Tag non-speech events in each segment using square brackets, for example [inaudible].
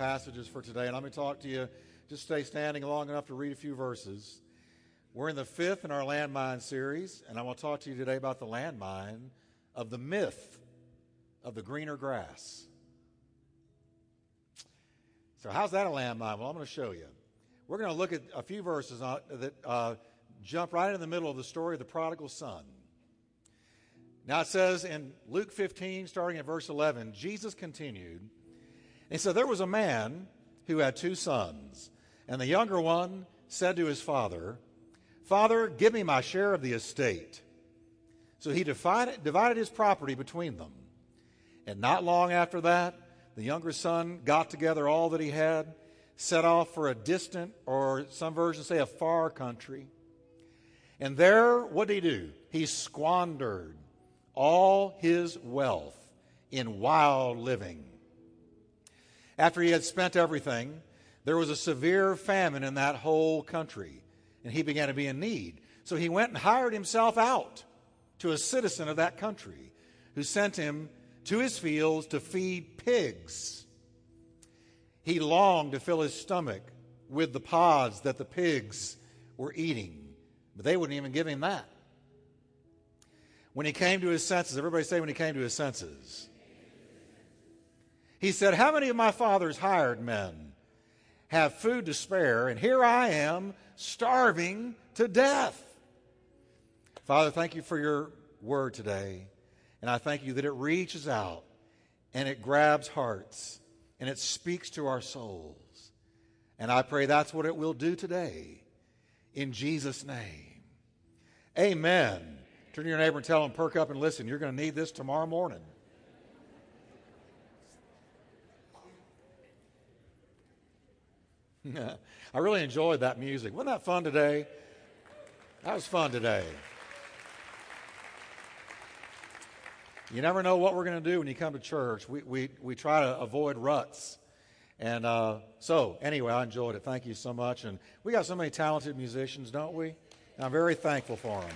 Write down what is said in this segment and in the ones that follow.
passages for today, and let me talk to you. Just stay standing long enough to read a few verses. We're in the fifth in our landmine series, and I want to talk to you today about the landmine of the myth of the greener grass. So, how's that a landmine? Well, I'm going to show you. We're going to look at a few verses that uh, jump right in the middle of the story of the prodigal son. Now, it says in Luke 15, starting at verse 11, Jesus continued. He said, There was a man who had two sons, and the younger one said to his father, Father, give me my share of the estate. So he divided, divided his property between them. And not long after that, the younger son got together all that he had, set off for a distant, or some versions say a far country. And there, what did he do? He squandered all his wealth in wild living. After he had spent everything, there was a severe famine in that whole country, and he began to be in need. So he went and hired himself out to a citizen of that country who sent him to his fields to feed pigs. He longed to fill his stomach with the pods that the pigs were eating, but they wouldn't even give him that. When he came to his senses, everybody say when he came to his senses. He said, How many of my father's hired men have food to spare, and here I am starving to death? Father, thank you for your word today. And I thank you that it reaches out and it grabs hearts and it speaks to our souls. And I pray that's what it will do today. In Jesus' name. Amen. Turn to your neighbor and tell him, perk up and listen. You're going to need this tomorrow morning. [laughs] I really enjoyed that music. Wasn't that fun today? That was fun today. You never know what we're going to do when you come to church. We, we, we try to avoid ruts. And uh, so, anyway, I enjoyed it. Thank you so much. And we got so many talented musicians, don't we? And I'm very thankful for them.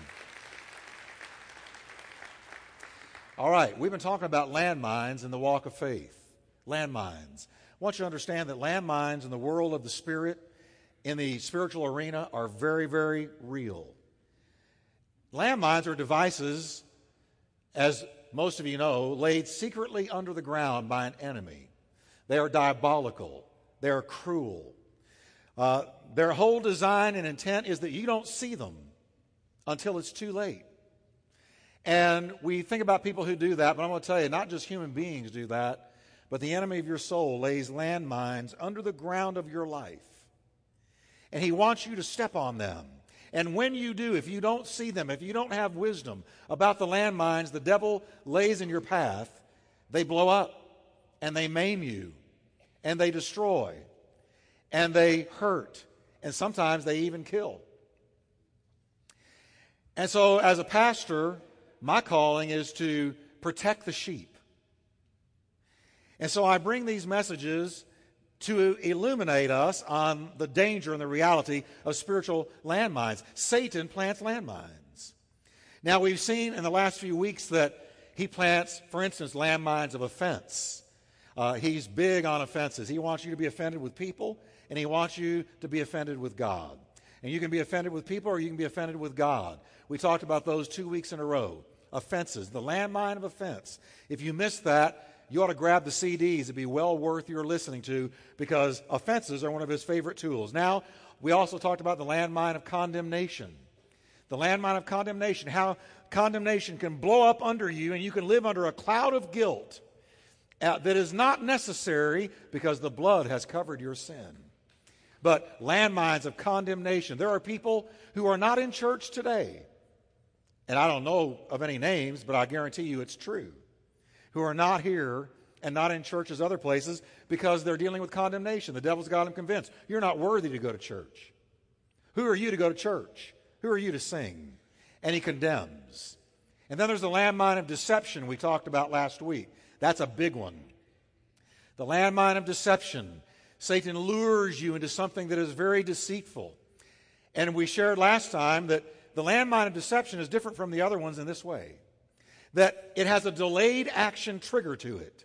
All right, we've been talking about landmines in the walk of faith. Landmines. I want you to understand that landmines in the world of the Spirit, in the spiritual arena, are very, very real. Landmines are devices, as most of you know, laid secretly under the ground by an enemy. They are diabolical, they are cruel. Uh, their whole design and intent is that you don't see them until it's too late. And we think about people who do that, but I'm going to tell you, not just human beings do that, but the enemy of your soul lays landmines under the ground of your life. And he wants you to step on them. And when you do, if you don't see them, if you don't have wisdom about the landmines the devil lays in your path, they blow up and they maim you and they destroy and they hurt and sometimes they even kill. And so, as a pastor, my calling is to protect the sheep. And so I bring these messages to illuminate us on the danger and the reality of spiritual landmines. Satan plants landmines. Now, we've seen in the last few weeks that he plants, for instance, landmines of offense. Uh, he's big on offenses. He wants you to be offended with people, and he wants you to be offended with God. And you can be offended with people, or you can be offended with God. We talked about those two weeks in a row. Offenses, the landmine of offense. If you missed that, you ought to grab the CDs. It'd be well worth your listening to because offenses are one of his favorite tools. Now, we also talked about the landmine of condemnation. The landmine of condemnation, how condemnation can blow up under you and you can live under a cloud of guilt uh, that is not necessary because the blood has covered your sin. But landmines of condemnation. There are people who are not in church today. And I don't know of any names, but I guarantee you it's true who are not here and not in churches other places because they're dealing with condemnation. The devil's got them convinced. You're not worthy to go to church. Who are you to go to church? Who are you to sing? And he condemns. And then there's the landmine of deception we talked about last week. That's a big one. The landmine of deception. Satan lures you into something that is very deceitful. And we shared last time that the landmine of deception is different from the other ones in this way that it has a delayed action trigger to it.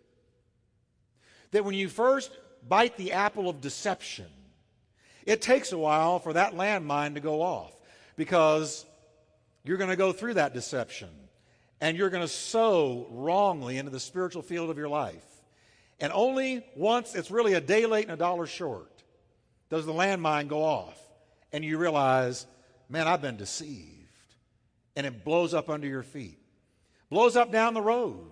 That when you first bite the apple of deception. It takes a while for that landmine to go off because you're going to go through that deception and you're going to sow wrongly into the spiritual field of your life. And only once, it's really a day late and a dollar short, does the landmine go off and you realize, man, I've been deceived. And it blows up under your feet, blows up down the road.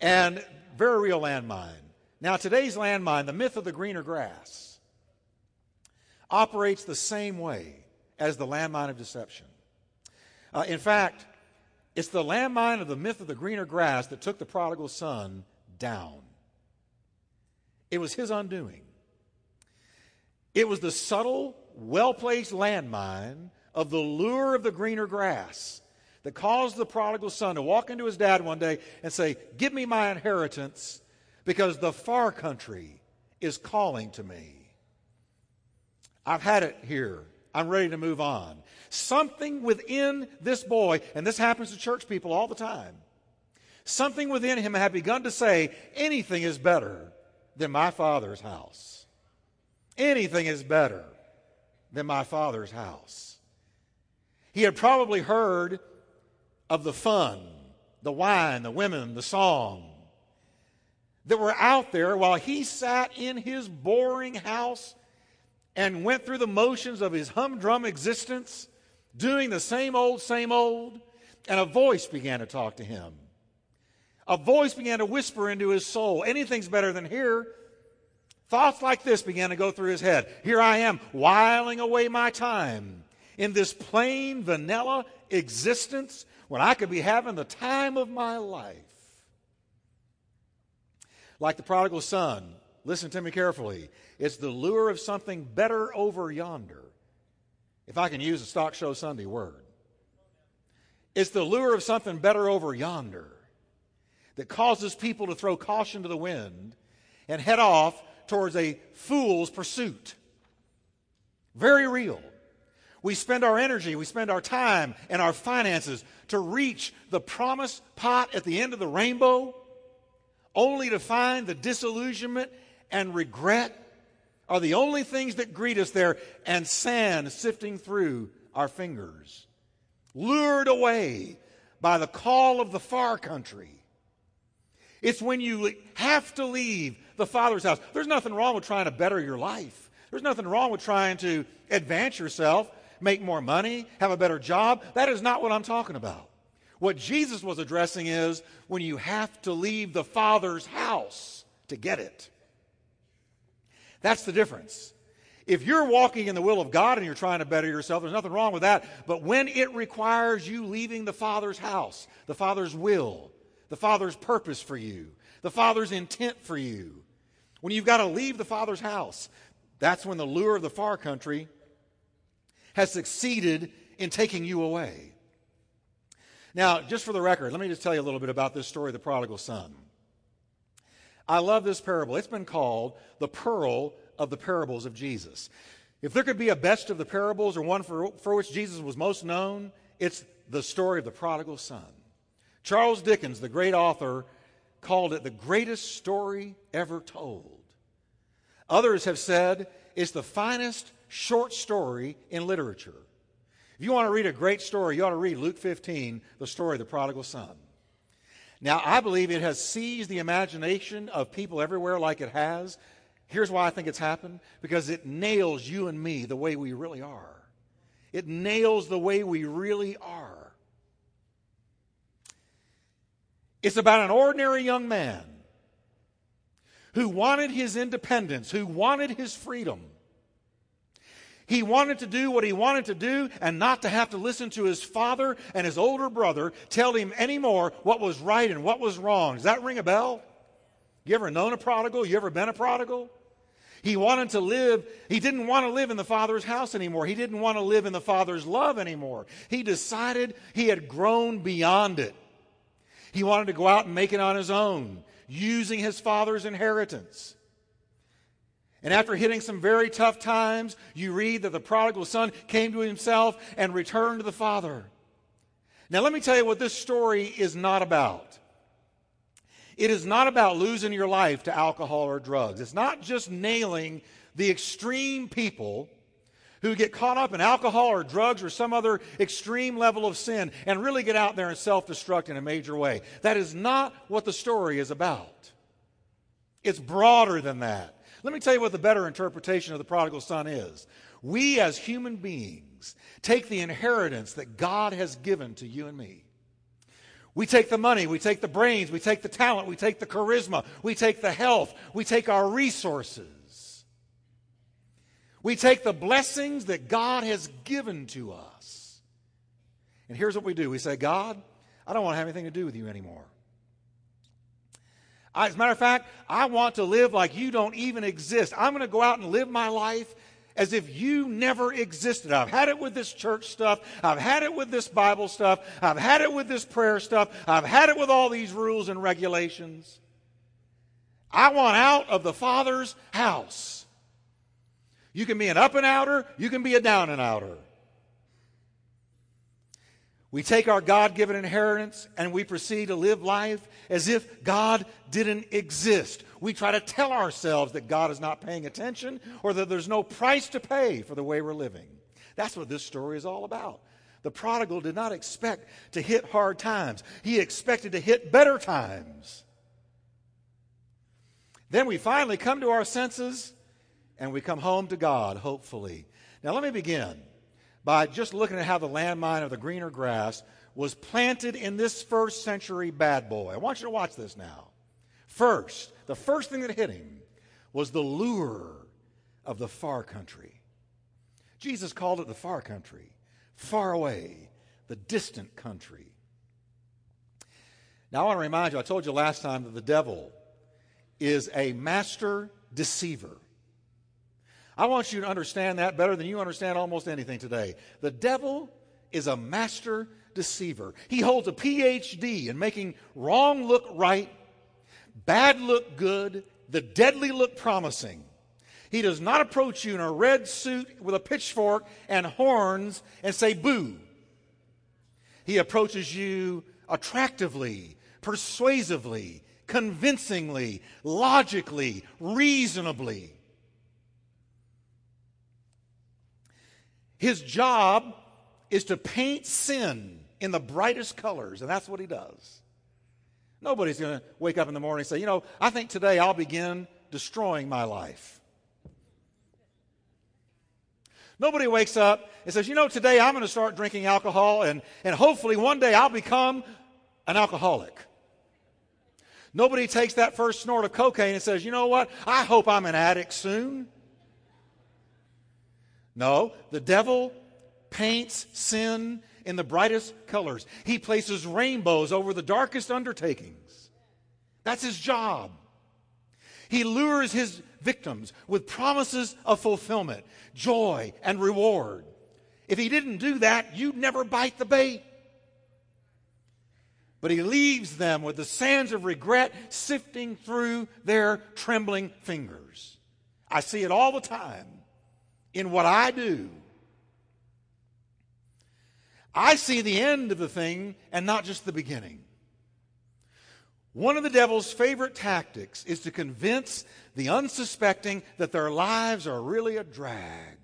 And very real landmine. Now, today's landmine, the myth of the greener grass, operates the same way as the landmine of deception. Uh, in fact, it's the landmine of the myth of the greener grass that took the prodigal son down. It was his undoing. It was the subtle, well placed landmine of the lure of the greener grass that caused the prodigal son to walk into his dad one day and say, Give me my inheritance because the far country is calling to me. I've had it here. I'm ready to move on. Something within this boy, and this happens to church people all the time, something within him had begun to say, Anything is better than my father's house. Anything is better than my father's house. He had probably heard of the fun, the wine, the women, the song that were out there while he sat in his boring house and went through the motions of his humdrum existence, doing the same old, same old, and a voice began to talk to him. A voice began to whisper into his soul, anything's better than here. Thoughts like this began to go through his head. Here I am, whiling away my time in this plain, vanilla existence when I could be having the time of my life. Like the prodigal son, listen to me carefully. It's the lure of something better over yonder. If I can use a stock show Sunday word, it's the lure of something better over yonder that causes people to throw caution to the wind and head off towards a fool's pursuit. Very real. We spend our energy, we spend our time and our finances to reach the promised pot at the end of the rainbow, only to find the disillusionment and regret are the only things that greet us there, and sand sifting through our fingers. Lured away by the call of the far country. It's when you have to leave the Father's house. There's nothing wrong with trying to better your life. There's nothing wrong with trying to advance yourself make more money, have a better job. That is not what I'm talking about. What Jesus was addressing is when you have to leave the Father's house to get it. That's the difference. If you're walking in the will of God and you're trying to better yourself, there's nothing wrong with that. But when it requires you leaving the Father's house, the Father's will, the Father's purpose for you, the Father's intent for you, when you've got to leave the Father's house, that's when the lure of the far country has succeeded in taking you away. Now, just for the record, let me just tell you a little bit about this story of the prodigal son. I love this parable. It's been called the pearl of the parables of Jesus. If there could be a best of the parables or one for, for which Jesus was most known, it's the story of the prodigal son. Charles Dickens, the great author, called it the greatest story ever told. Others have said it's the finest short story in literature. If you want to read a great story, you ought to read Luke 15, the story of the prodigal son. Now, I believe it has seized the imagination of people everywhere like it has. Here's why I think it's happened because it nails you and me the way we really are. It nails the way we really are. It's about an ordinary young man who wanted his independence, who wanted his freedom he wanted to do what he wanted to do and not to have to listen to his father and his older brother tell him anymore what was right and what was wrong. Does that ring a bell? You ever known a prodigal? You ever been a prodigal? He wanted to live, he didn't want to live in the Father's house anymore. He didn't want to live in the Father's love anymore. He decided he had grown beyond it. He wanted to go out and make it on his own, using his Father's inheritance. And after hitting some very tough times, you read that the prodigal son came to himself and returned to the father. Now, let me tell you what this story is not about. It is not about losing your life to alcohol or drugs. It's not just nailing the extreme people who get caught up in alcohol or drugs or some other extreme level of sin and really get out there and self destruct in a major way. That is not what the story is about. It's broader than that. Let me tell you what the better interpretation of the prodigal son is. We as human beings take the inheritance that God has given to you and me we take the money, we take the brains, we take the talent, we take the charisma, we take the health, we take our resources. We take the blessings that God has given to us. And here's what we do we say, God, I don't want to have anything to do with you anymore. As a matter of fact, I want to live like you don't even exist. I'm going to go out and live my life as if you never existed. I've had it with this church stuff. I've had it with this Bible stuff. I've had it with this prayer stuff. I've had it with all these rules and regulations. I want out of the Father's house. You can be an up and outer, you can be a down and outer. We take our God given inheritance and we proceed to live life as if God didn't exist. We try to tell ourselves that God is not paying attention or that there's no price to pay for the way we're living. That's what this story is all about. The prodigal did not expect to hit hard times, he expected to hit better times. Then we finally come to our senses and we come home to God, hopefully. Now, let me begin by just looking at how the landmine of the greener grass was planted in this first century bad boy. I want you to watch this now. First, the first thing that hit him was the lure of the far country. Jesus called it the far country, far away, the distant country. Now, I want to remind you, I told you last time that the devil is a master deceiver. I want you to understand that better than you understand almost anything today. The devil is a master deceiver. He holds a PhD in making wrong look right, bad look good, the deadly look promising. He does not approach you in a red suit with a pitchfork and horns and say boo. He approaches you attractively, persuasively, convincingly, logically, reasonably. His job is to paint sin in the brightest colors, and that's what he does. Nobody's going to wake up in the morning and say, you know, I think today I'll begin destroying my life. Nobody wakes up and says, you know, today I'm going to start drinking alcohol and, and hopefully one day I'll become an alcoholic. Nobody takes that first snort of cocaine and says, you know what? I hope I'm an addict soon. No, the devil paints sin in the brightest colors. He places rainbows over the darkest undertakings. That's his job. He lures his victims with promises of fulfillment, joy, and reward. If he didn't do that, you'd never bite the bait. But he leaves them with the sands of regret sifting through their trembling fingers. I see it all the time in what I do. I see the end of the thing and not just the beginning. One of the devil's favorite tactics is to convince the unsuspecting that their lives are really a drag,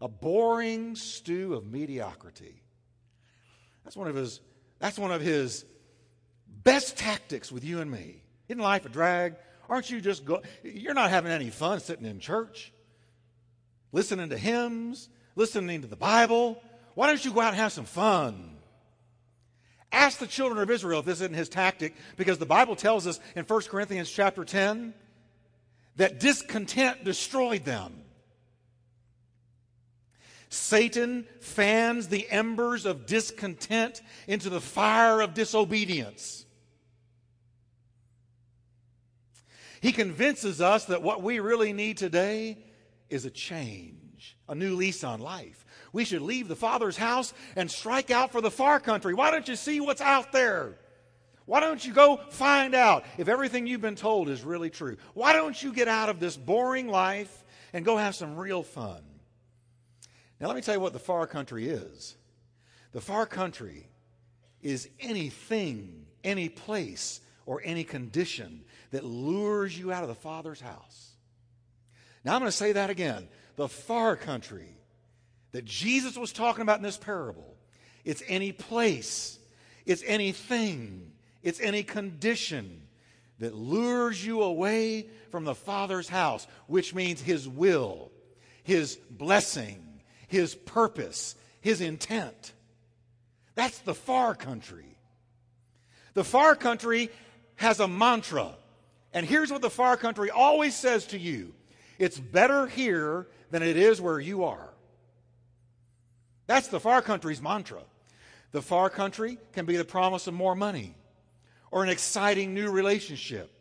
a boring stew of mediocrity. That's one of his, that's one of his best tactics with you and me. Isn't life a drag? Aren't you just go, you're not having any fun sitting in church listening to hymns, listening to the Bible. Why don't you go out and have some fun? Ask the children of Israel if this isn't his tactic, because the Bible tells us in 1 Corinthians chapter 10 that discontent destroyed them. Satan fans the embers of discontent into the fire of disobedience. He convinces us that what we really need today is a change, a new lease on life. We should leave the Father's house and strike out for the far country. Why don't you see what's out there? Why don't you go find out if everything you've been told is really true? Why don't you get out of this boring life and go have some real fun? Now, let me tell you what the far country is. The far country is anything, any place or any condition that lures you out of the Father's house. Now I'm going to say that again. The far country that Jesus was talking about in this parable, it's any place, it's anything, it's any condition that lures you away from the Father's house, which means His will, His blessing, His purpose, His intent. That's the far country. The far country has a mantra. And here's what the far country always says to you it's better here than it is where you are. That's the far country's mantra. The far country can be the promise of more money or an exciting new relationship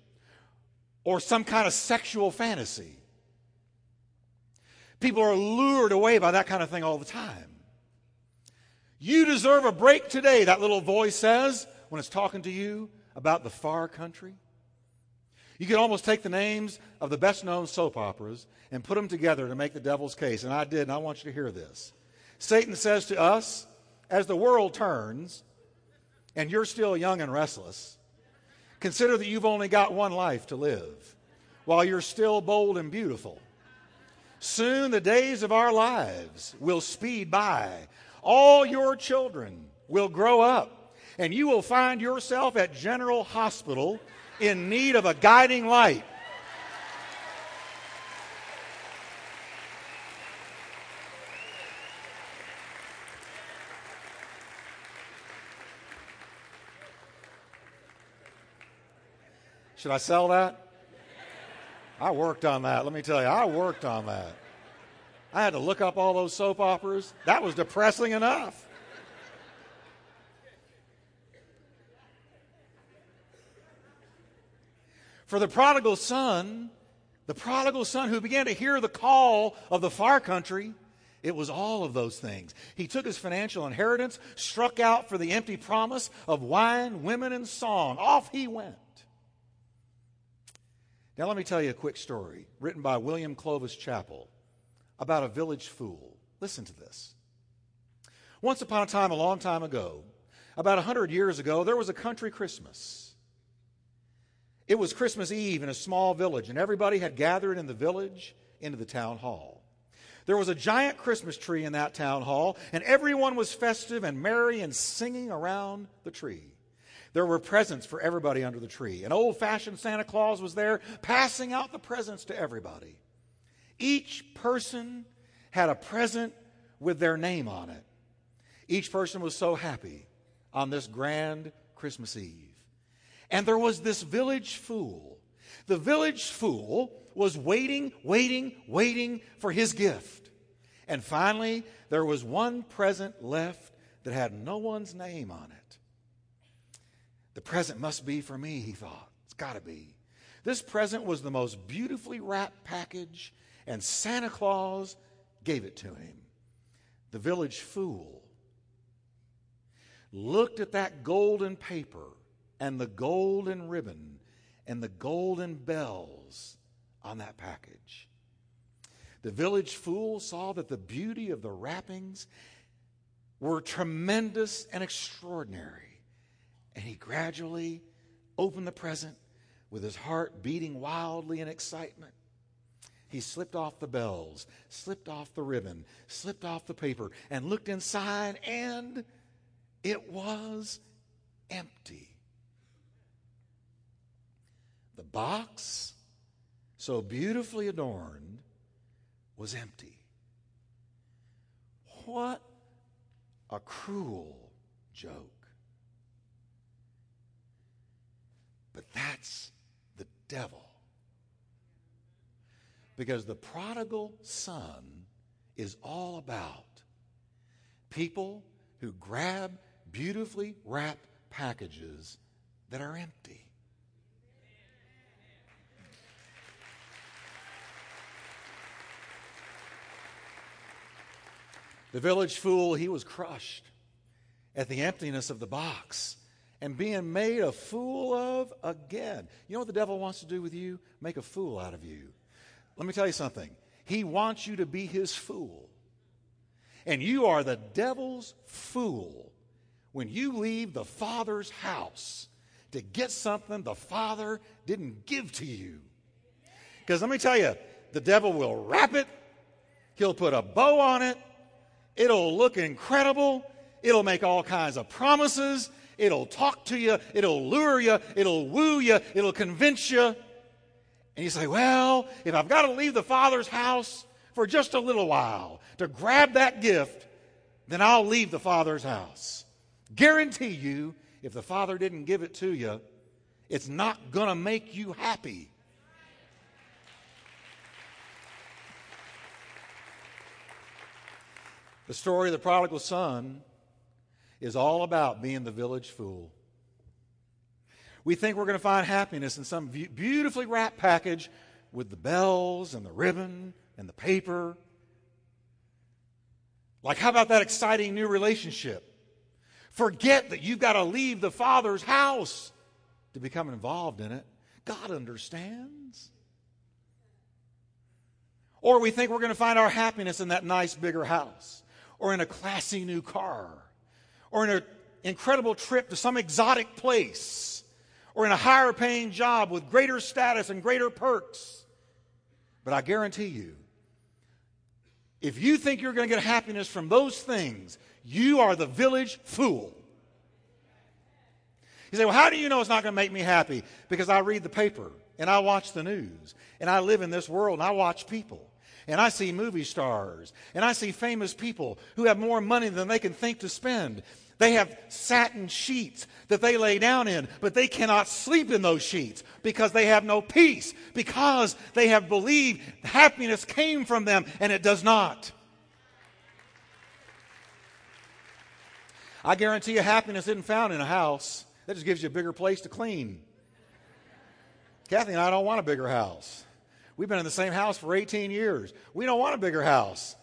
or some kind of sexual fantasy. People are lured away by that kind of thing all the time. You deserve a break today, that little voice says when it's talking to you about the far country. You could almost take the names of the best known soap operas and put them together to make the devil's case. And I did, and I want you to hear this. Satan says to us, as the world turns, and you're still young and restless, consider that you've only got one life to live while you're still bold and beautiful. Soon the days of our lives will speed by. All your children will grow up, and you will find yourself at General Hospital in need of a guiding light. Should I sell that? I worked on that. Let me tell you, I worked on that. I had to look up all those soap operas. That was depressing enough. For the prodigal son, the prodigal son who began to hear the call of the far country, it was all of those things. He took his financial inheritance, struck out for the empty promise of wine, women, and song. Off he went. Now, let me tell you a quick story written by William Clovis Chappell about a village fool. Listen to this. Once upon a time, a long time ago, about a hundred years ago, there was a country Christmas. It was Christmas Eve in a small village, and everybody had gathered in the village into the town hall. There was a giant Christmas tree in that town hall, and everyone was festive and merry and singing around the tree. There were presents for everybody under the tree. An old fashioned Santa Claus was there passing out the presents to everybody. Each person had a present with their name on it. Each person was so happy on this grand Christmas Eve. And there was this village fool. The village fool was waiting, waiting, waiting for his gift. And finally, there was one present left that had no one's name on it. The present must be for me, he thought. It's got to be. This present was the most beautifully wrapped package, and Santa Claus gave it to him. The village fool looked at that golden paper and the golden ribbon and the golden bells on that package. The village fool saw that the beauty of the wrappings were tremendous and extraordinary. And he gradually opened the present with his heart beating wildly in excitement. He slipped off the bells, slipped off the ribbon, slipped off the paper, and looked inside, and it was empty. The box, so beautifully adorned, was empty. What a cruel joke. But that's the devil. Because the prodigal son is all about people who grab beautifully wrapped packages that are empty. The village fool, he was crushed at the emptiness of the box and being made a fool of again. You know what the devil wants to do with you? Make a fool out of you. Let me tell you something. He wants you to be his fool. And you are the devil's fool when you leave the Father's house to get something the Father didn't give to you. Because let me tell you, the devil will wrap it, he'll put a bow on it, it'll look incredible, it'll make all kinds of promises, it'll talk to you, it'll lure you, it'll woo you, it'll convince you. And you say, Well, if I've got to leave the Father's house for just a little while to grab that gift, then I'll leave the Father's house. Guarantee you, if the Father didn't give it to you, it's not going to make you happy. The story of the prodigal son is all about being the village fool. We think we're going to find happiness in some beautifully wrapped package with the bells and the ribbon and the paper. Like, how about that exciting new relationship? Forget that you've got to leave the Father's house to become involved in it. God understands. Or we think we're going to find our happiness in that nice bigger house or in a classy new car, or in an incredible trip to some exotic place, or in a higher paying job with greater status and greater perks. But I guarantee you, if you think you're going to get happiness from those things, you are the village fool. You say, Well, how do you know it's not going to make me happy? Because I read the paper and I watch the news and I live in this world and I watch people and I see movie stars, and I see famous people who have more money than they can think to spend. They have satin sheets that they lay down in, but they cannot sleep in those sheets because they have no peace, because they have believed happiness came from them, and it does not. I guarantee you, happiness isn't found in a house. That just gives you a bigger place to clean. Kathy and I don't want a bigger house. We've been in the same house for 18 years. We don't want a bigger house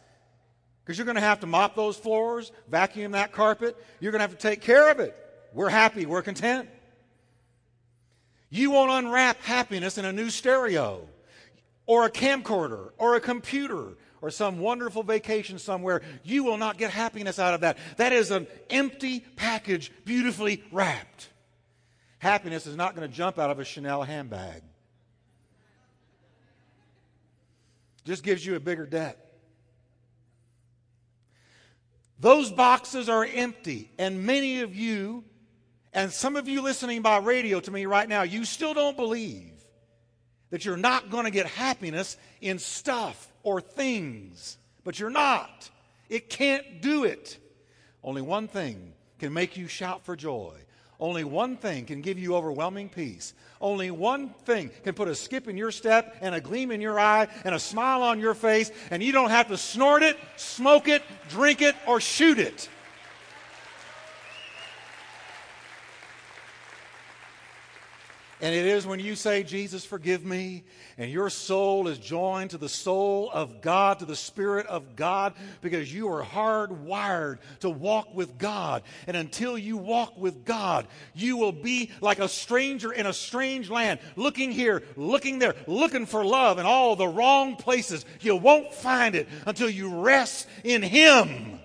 because you're going to have to mop those floors, vacuum that carpet. You're going to have to take care of it. We're happy, we're content. You won't unwrap happiness in a new stereo or a camcorder or a computer or some wonderful vacation somewhere. You will not get happiness out of that. That is an empty package, beautifully wrapped. Happiness is not going to jump out of a Chanel handbag. Just gives you a bigger debt. Those boxes are empty, and many of you, and some of you listening by radio to me right now, you still don't believe that you're not going to get happiness in stuff or things. But you're not. It can't do it. Only one thing can make you shout for joy only one thing can give you overwhelming peace. Only one thing can put a skip in your step and a gleam in your eye and a smile on your face, and you don't have to snort it, smoke it, drink it, or shoot it. And it is when you say, Jesus, forgive me, and your soul is joined to the soul of God, to the Spirit of God, because you are hardwired to walk with God. And until you walk with God, you will be like a stranger in a strange land, looking here, looking there, looking for love in all the wrong places. You won't find it until you rest in Him.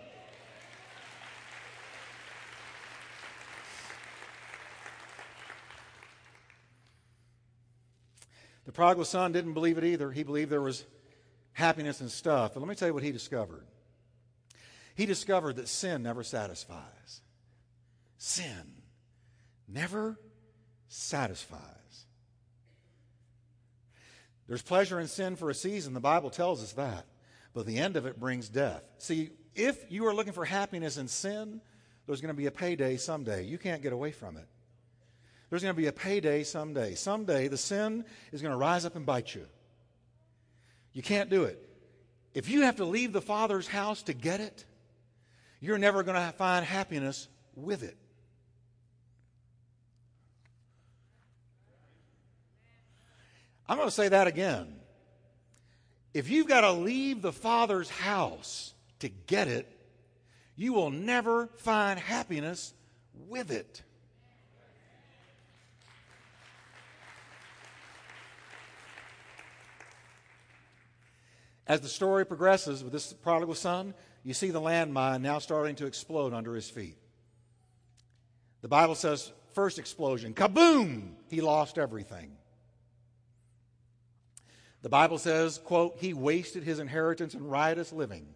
The prodigal son didn't believe it either. He believed there was happiness and stuff. But let me tell you what he discovered. He discovered that sin never satisfies. Sin never satisfies. There's pleasure in sin for a season. The Bible tells us that. But the end of it brings death. See, if you are looking for happiness in sin, there's going to be a payday someday. You can't get away from it. There's going to be a payday someday. Someday the sin is going to rise up and bite you. You can't do it. If you have to leave the Father's house to get it, you're never going to find happiness with it. I'm going to say that again. If you've got to leave the Father's house to get it, you will never find happiness with it. As the story progresses with this prodigal son, you see the landmine now starting to explode under his feet. The Bible says first explosion. Kaboom! He lost everything. The Bible says, quote, he wasted his inheritance in riotous living.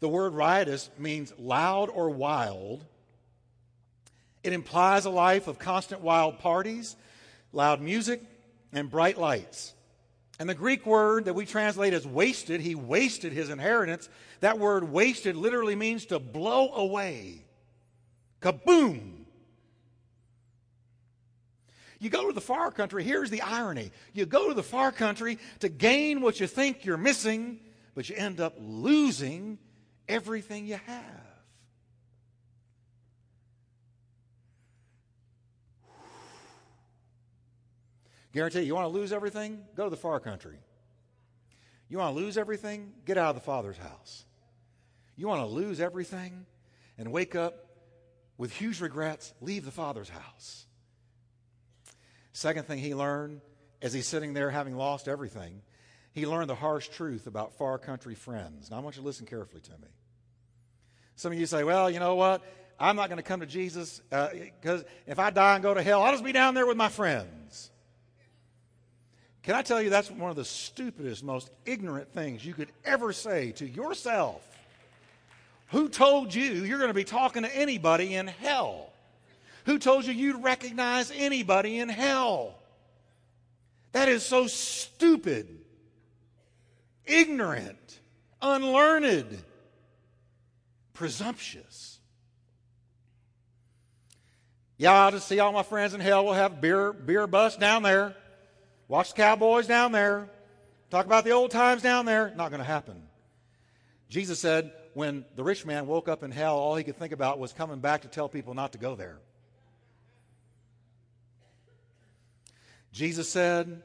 The word riotous means loud or wild. It implies a life of constant wild parties, loud music, and bright lights. And the Greek word that we translate as wasted, he wasted his inheritance. That word wasted literally means to blow away. Kaboom! You go to the far country, here's the irony. You go to the far country to gain what you think you're missing, but you end up losing everything you have. Guarantee you, want to lose everything? Go to the far country. You want to lose everything? Get out of the Father's house. You want to lose everything and wake up with huge regrets? Leave the Father's house. Second thing he learned as he's sitting there having lost everything, he learned the harsh truth about far country friends. Now, I want you to listen carefully to me. Some of you say, well, you know what? I'm not going to come to Jesus because uh, if I die and go to hell, I'll just be down there with my friends. Can I tell you that's one of the stupidest, most ignorant things you could ever say to yourself? Who told you you're going to be talking to anybody in hell? Who told you you'd recognize anybody in hell? That is so stupid, ignorant, unlearned, presumptuous. Yeah, I'll just see all my friends in hell. We'll have beer, beer bus down there. Watch the Cowboys down there. Talk about the old times down there. Not going to happen. Jesus said when the rich man woke up in hell, all he could think about was coming back to tell people not to go there. Jesus said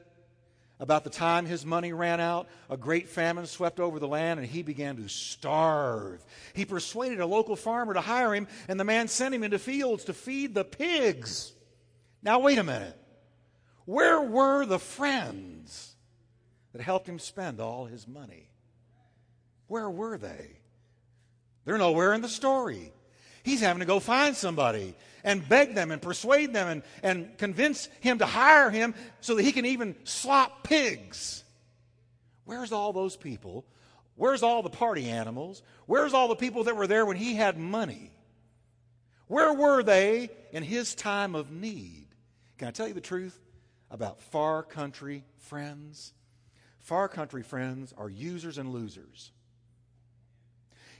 about the time his money ran out, a great famine swept over the land and he began to starve. He persuaded a local farmer to hire him, and the man sent him into fields to feed the pigs. Now, wait a minute. Where were the friends that helped him spend all his money? Where were they? They're nowhere in the story. He's having to go find somebody and beg them and persuade them and, and convince him to hire him so that he can even slop pigs. Where's all those people? Where's all the party animals? Where's all the people that were there when he had money? Where were they in his time of need? Can I tell you the truth about far country friends? Far country friends are users and losers.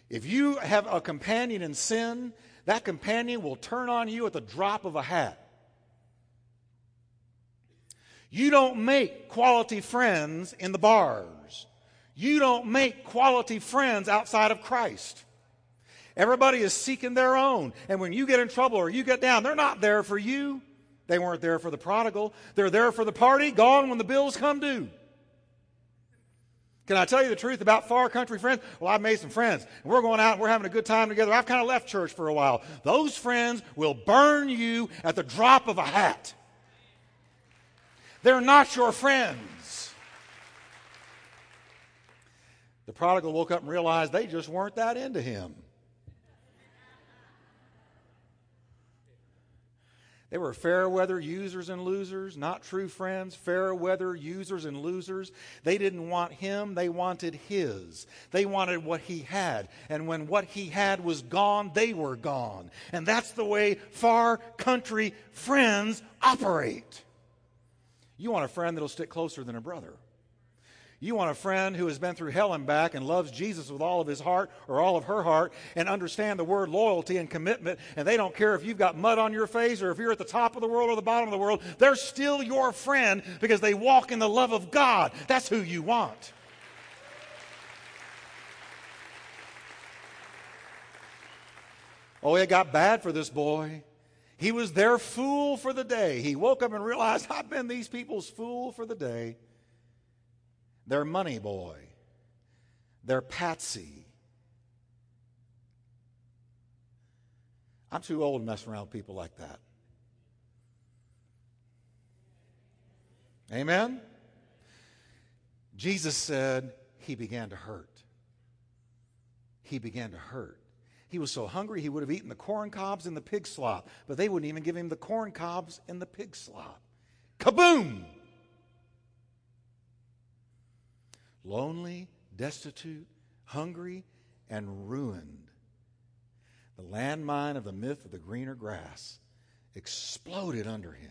If you have a companion in sin that companion will turn on you at the drop of a hat. You don't make quality friends in the bars. You don't make quality friends outside of Christ. Everybody is seeking their own. And when you get in trouble or you get down, they're not there for you. They weren't there for the prodigal. They're there for the party, gone when the bills come due. Can I tell you the truth about far country friends? Well, I've made some friends. and We're going out and we're having a good time together. I've kind of left church for a while. Those friends will burn you at the drop of a hat. They're not your friends. The prodigal woke up and realized they just weren't that into him. They were fair weather users and losers, not true friends, fair weather users and losers. They didn't want him, they wanted his. They wanted what he had. And when what he had was gone, they were gone. And that's the way far country friends operate. You want a friend that'll stick closer than a brother. You want a friend who has been through hell and back and loves Jesus with all of his heart or all of her heart and understand the word loyalty and commitment. And they don't care if you've got mud on your face or if you're at the top of the world or the bottom of the world. They're still your friend because they walk in the love of God. That's who you want. Oh, it got bad for this boy. He was their fool for the day. He woke up and realized, I've been these people's fool for the day. They're money boy. They're patsy. I'm too old to mess around with people like that. Amen? Jesus said he began to hurt. He began to hurt. He was so hungry he would have eaten the corn cobs in the pig slop, but they wouldn't even give him the corn cobs in the pig slop. Kaboom! Lonely, destitute, hungry, and ruined. The landmine of the myth of the greener grass exploded under him.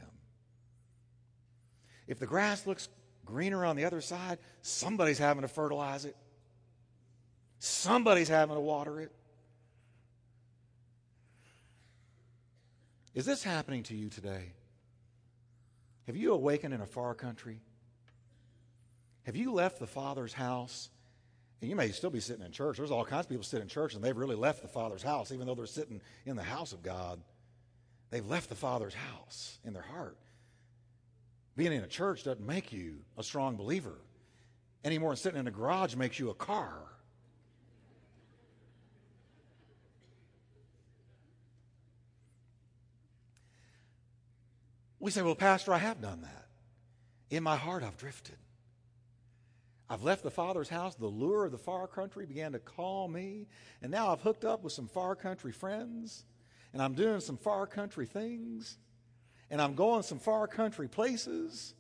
If the grass looks greener on the other side, somebody's having to fertilize it. Somebody's having to water it. Is this happening to you today? Have you awakened in a far country? Have you left the Father's house? And you may still be sitting in church. There's all kinds of people sitting in church and they've really left the Father's house, even though they're sitting in the house of God. They've left the Father's house in their heart. Being in a church doesn't make you a strong believer any more than sitting in a garage makes you a car. We say, Well, Pastor, I have done that. In my heart, I've drifted. I've left the Father's house. The lure of the far country began to call me. And now I've hooked up with some far country friends. And I'm doing some far country things. And I'm going some far country places.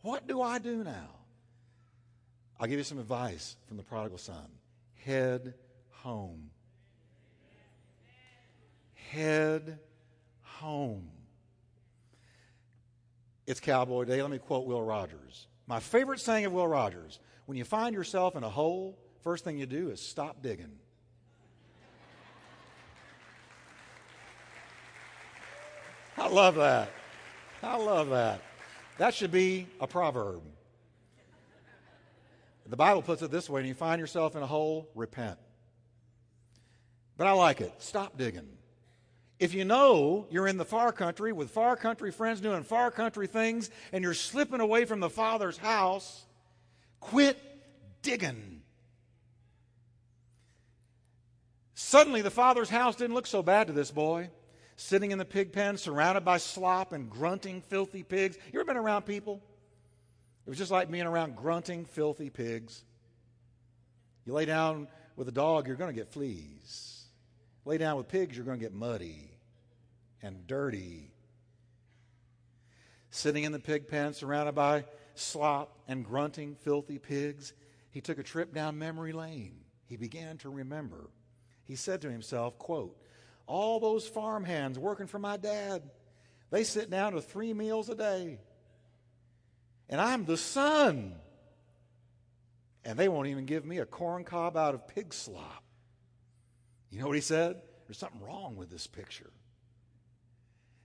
What do I do now? I'll give you some advice from the prodigal son head home. Head home. It's Cowboy Day. Let me quote Will Rogers. My favorite saying of Will Rogers when you find yourself in a hole, first thing you do is stop digging. I love that. I love that. That should be a proverb. The Bible puts it this way when you find yourself in a hole, repent. But I like it. Stop digging. If you know you're in the far country with far country friends doing far country things and you're slipping away from the Father's house, quit digging. Suddenly, the Father's house didn't look so bad to this boy. Sitting in the pig pen, surrounded by slop and grunting, filthy pigs. You ever been around people? It was just like being around grunting, filthy pigs. You lay down with a dog, you're going to get fleas. Lay down with pigs, you're going to get muddy and dirty. Sitting in the pig pen, surrounded by slop and grunting, filthy pigs, he took a trip down memory lane. He began to remember. He said to himself, quote, all those farm hands working for my dad, they sit down to three meals a day. And I'm the son. And they won't even give me a corn cob out of pig slop. You know what he said? There's something wrong with this picture.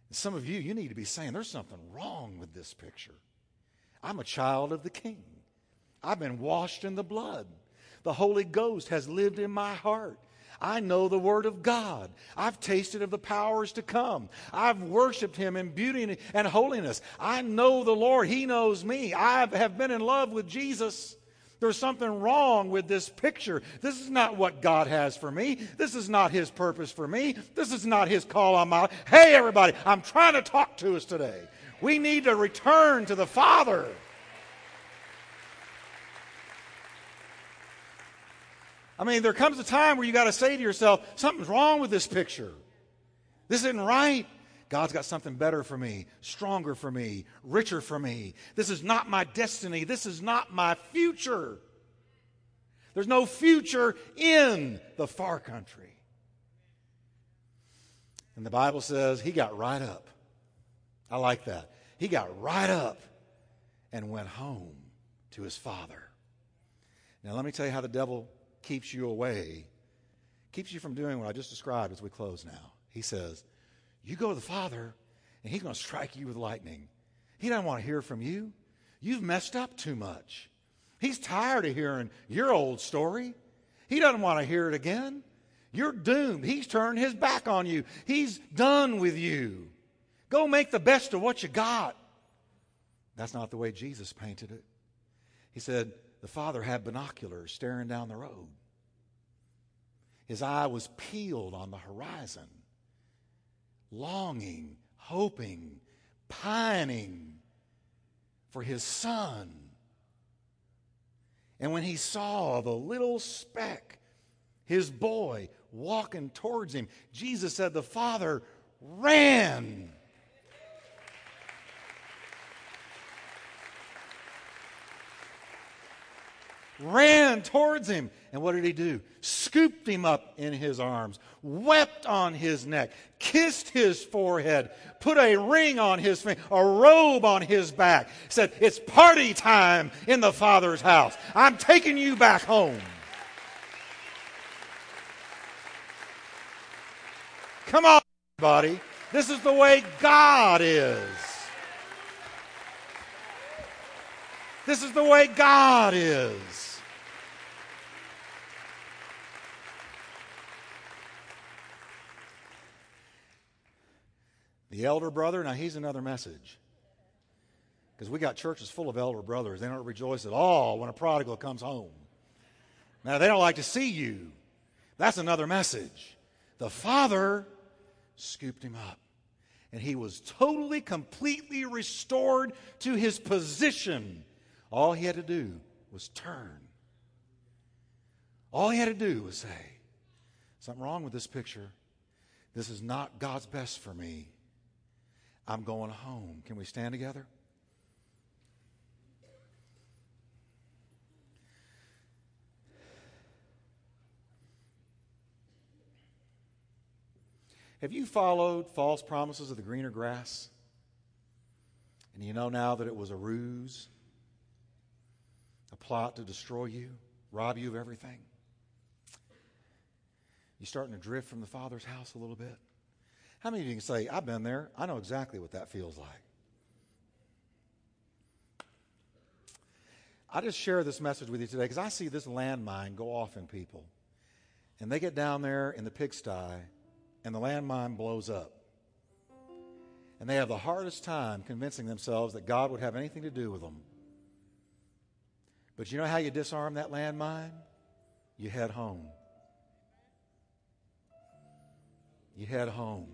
And some of you, you need to be saying, there's something wrong with this picture. I'm a child of the King. I've been washed in the blood. The Holy Ghost has lived in my heart. I know the Word of God. I've tasted of the powers to come. I've worshiped Him in beauty and holiness. I know the Lord. He knows me. I have been in love with Jesus. There's something wrong with this picture. This is not what God has for me. This is not His purpose for me. This is not His call on my. Hey, everybody, I'm trying to talk to us today. We need to return to the Father. I mean, there comes a time where you got to say to yourself, something's wrong with this picture. This isn't right. God's got something better for me, stronger for me, richer for me. This is not my destiny. This is not my future. There's no future in the far country. And the Bible says he got right up. I like that. He got right up and went home to his father. Now, let me tell you how the devil keeps you away, keeps you from doing what I just described as we close now. He says, you go to the Father, and He's going to strike you with lightning. He doesn't want to hear from you. You've messed up too much. He's tired of hearing your old story. He doesn't want to hear it again. You're doomed. He's turned his back on you. He's done with you. Go make the best of what you got. That's not the way Jesus painted it. He said the father had binoculars staring down the road. His eye was peeled on the horizon longing, hoping, pining for his son. And when he saw the little speck, his boy, walking towards him. Jesus said the father ran. ran towards him. And what did he do? Scooped him up in his arms, wept on his neck, kissed his forehead, put a ring on his finger, a robe on his back, said, It's party time in the Father's house. I'm taking you back home. Come on, everybody. This is the way God is. This is the way God is. The elder brother, now he's another message. Because we got churches full of elder brothers. They don't rejoice at all when a prodigal comes home. Now, they don't like to see you. That's another message. The father scooped him up. And he was totally, completely restored to his position. All he had to do was turn. All he had to do was say, Something wrong with this picture. This is not God's best for me. I'm going home. Can we stand together? Have you followed false promises of the greener grass? And you know now that it was a ruse, a plot to destroy you, rob you of everything? You're starting to drift from the Father's house a little bit? How many of you can say, I've been there? I know exactly what that feels like. I just share this message with you today because I see this landmine go off in people. And they get down there in the pigsty, and the landmine blows up. And they have the hardest time convincing themselves that God would have anything to do with them. But you know how you disarm that landmine? You head home. You head home.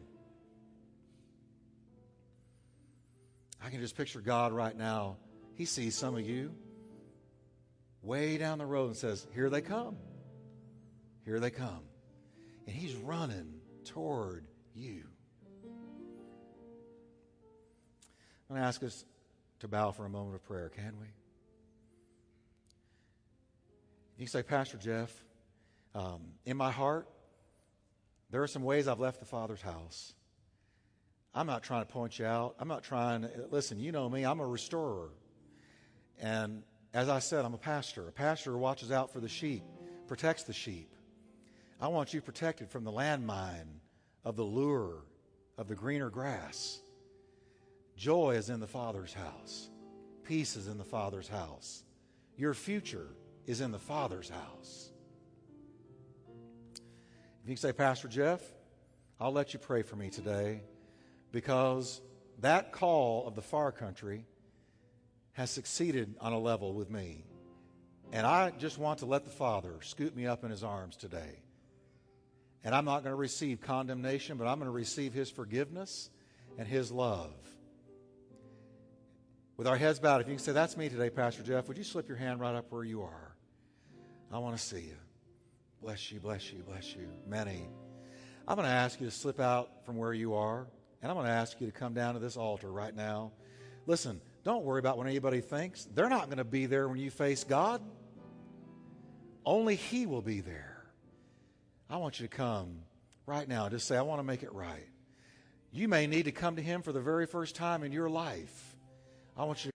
I can just picture God right now. He sees some of you way down the road and says, Here they come. Here they come. And He's running toward you. I'm going to ask us to bow for a moment of prayer, can we? You say, Pastor Jeff, um, in my heart, there are some ways I've left the Father's house. I'm not trying to point you out. I'm not trying to, listen, you know me, I'm a restorer. And as I said, I'm a pastor. A pastor watches out for the sheep, protects the sheep. I want you protected from the landmine of the lure of the greener grass. Joy is in the Father's house, peace is in the Father's house. Your future is in the Father's house. If you can say, Pastor Jeff, I'll let you pray for me today because that call of the far country has succeeded on a level with me. And I just want to let the Father scoop me up in his arms today. And I'm not going to receive condemnation, but I'm going to receive his forgiveness and his love. With our heads bowed, if you can say, That's me today, Pastor Jeff, would you slip your hand right up where you are? I want to see you. Bless you, bless you, bless you. Many. I'm going to ask you to slip out from where you are. And I'm going to ask you to come down to this altar right now. Listen, don't worry about what anybody thinks. They're not going to be there when you face God. Only He will be there. I want you to come right now. Just say, I want to make it right. You may need to come to Him for the very first time in your life. I want you to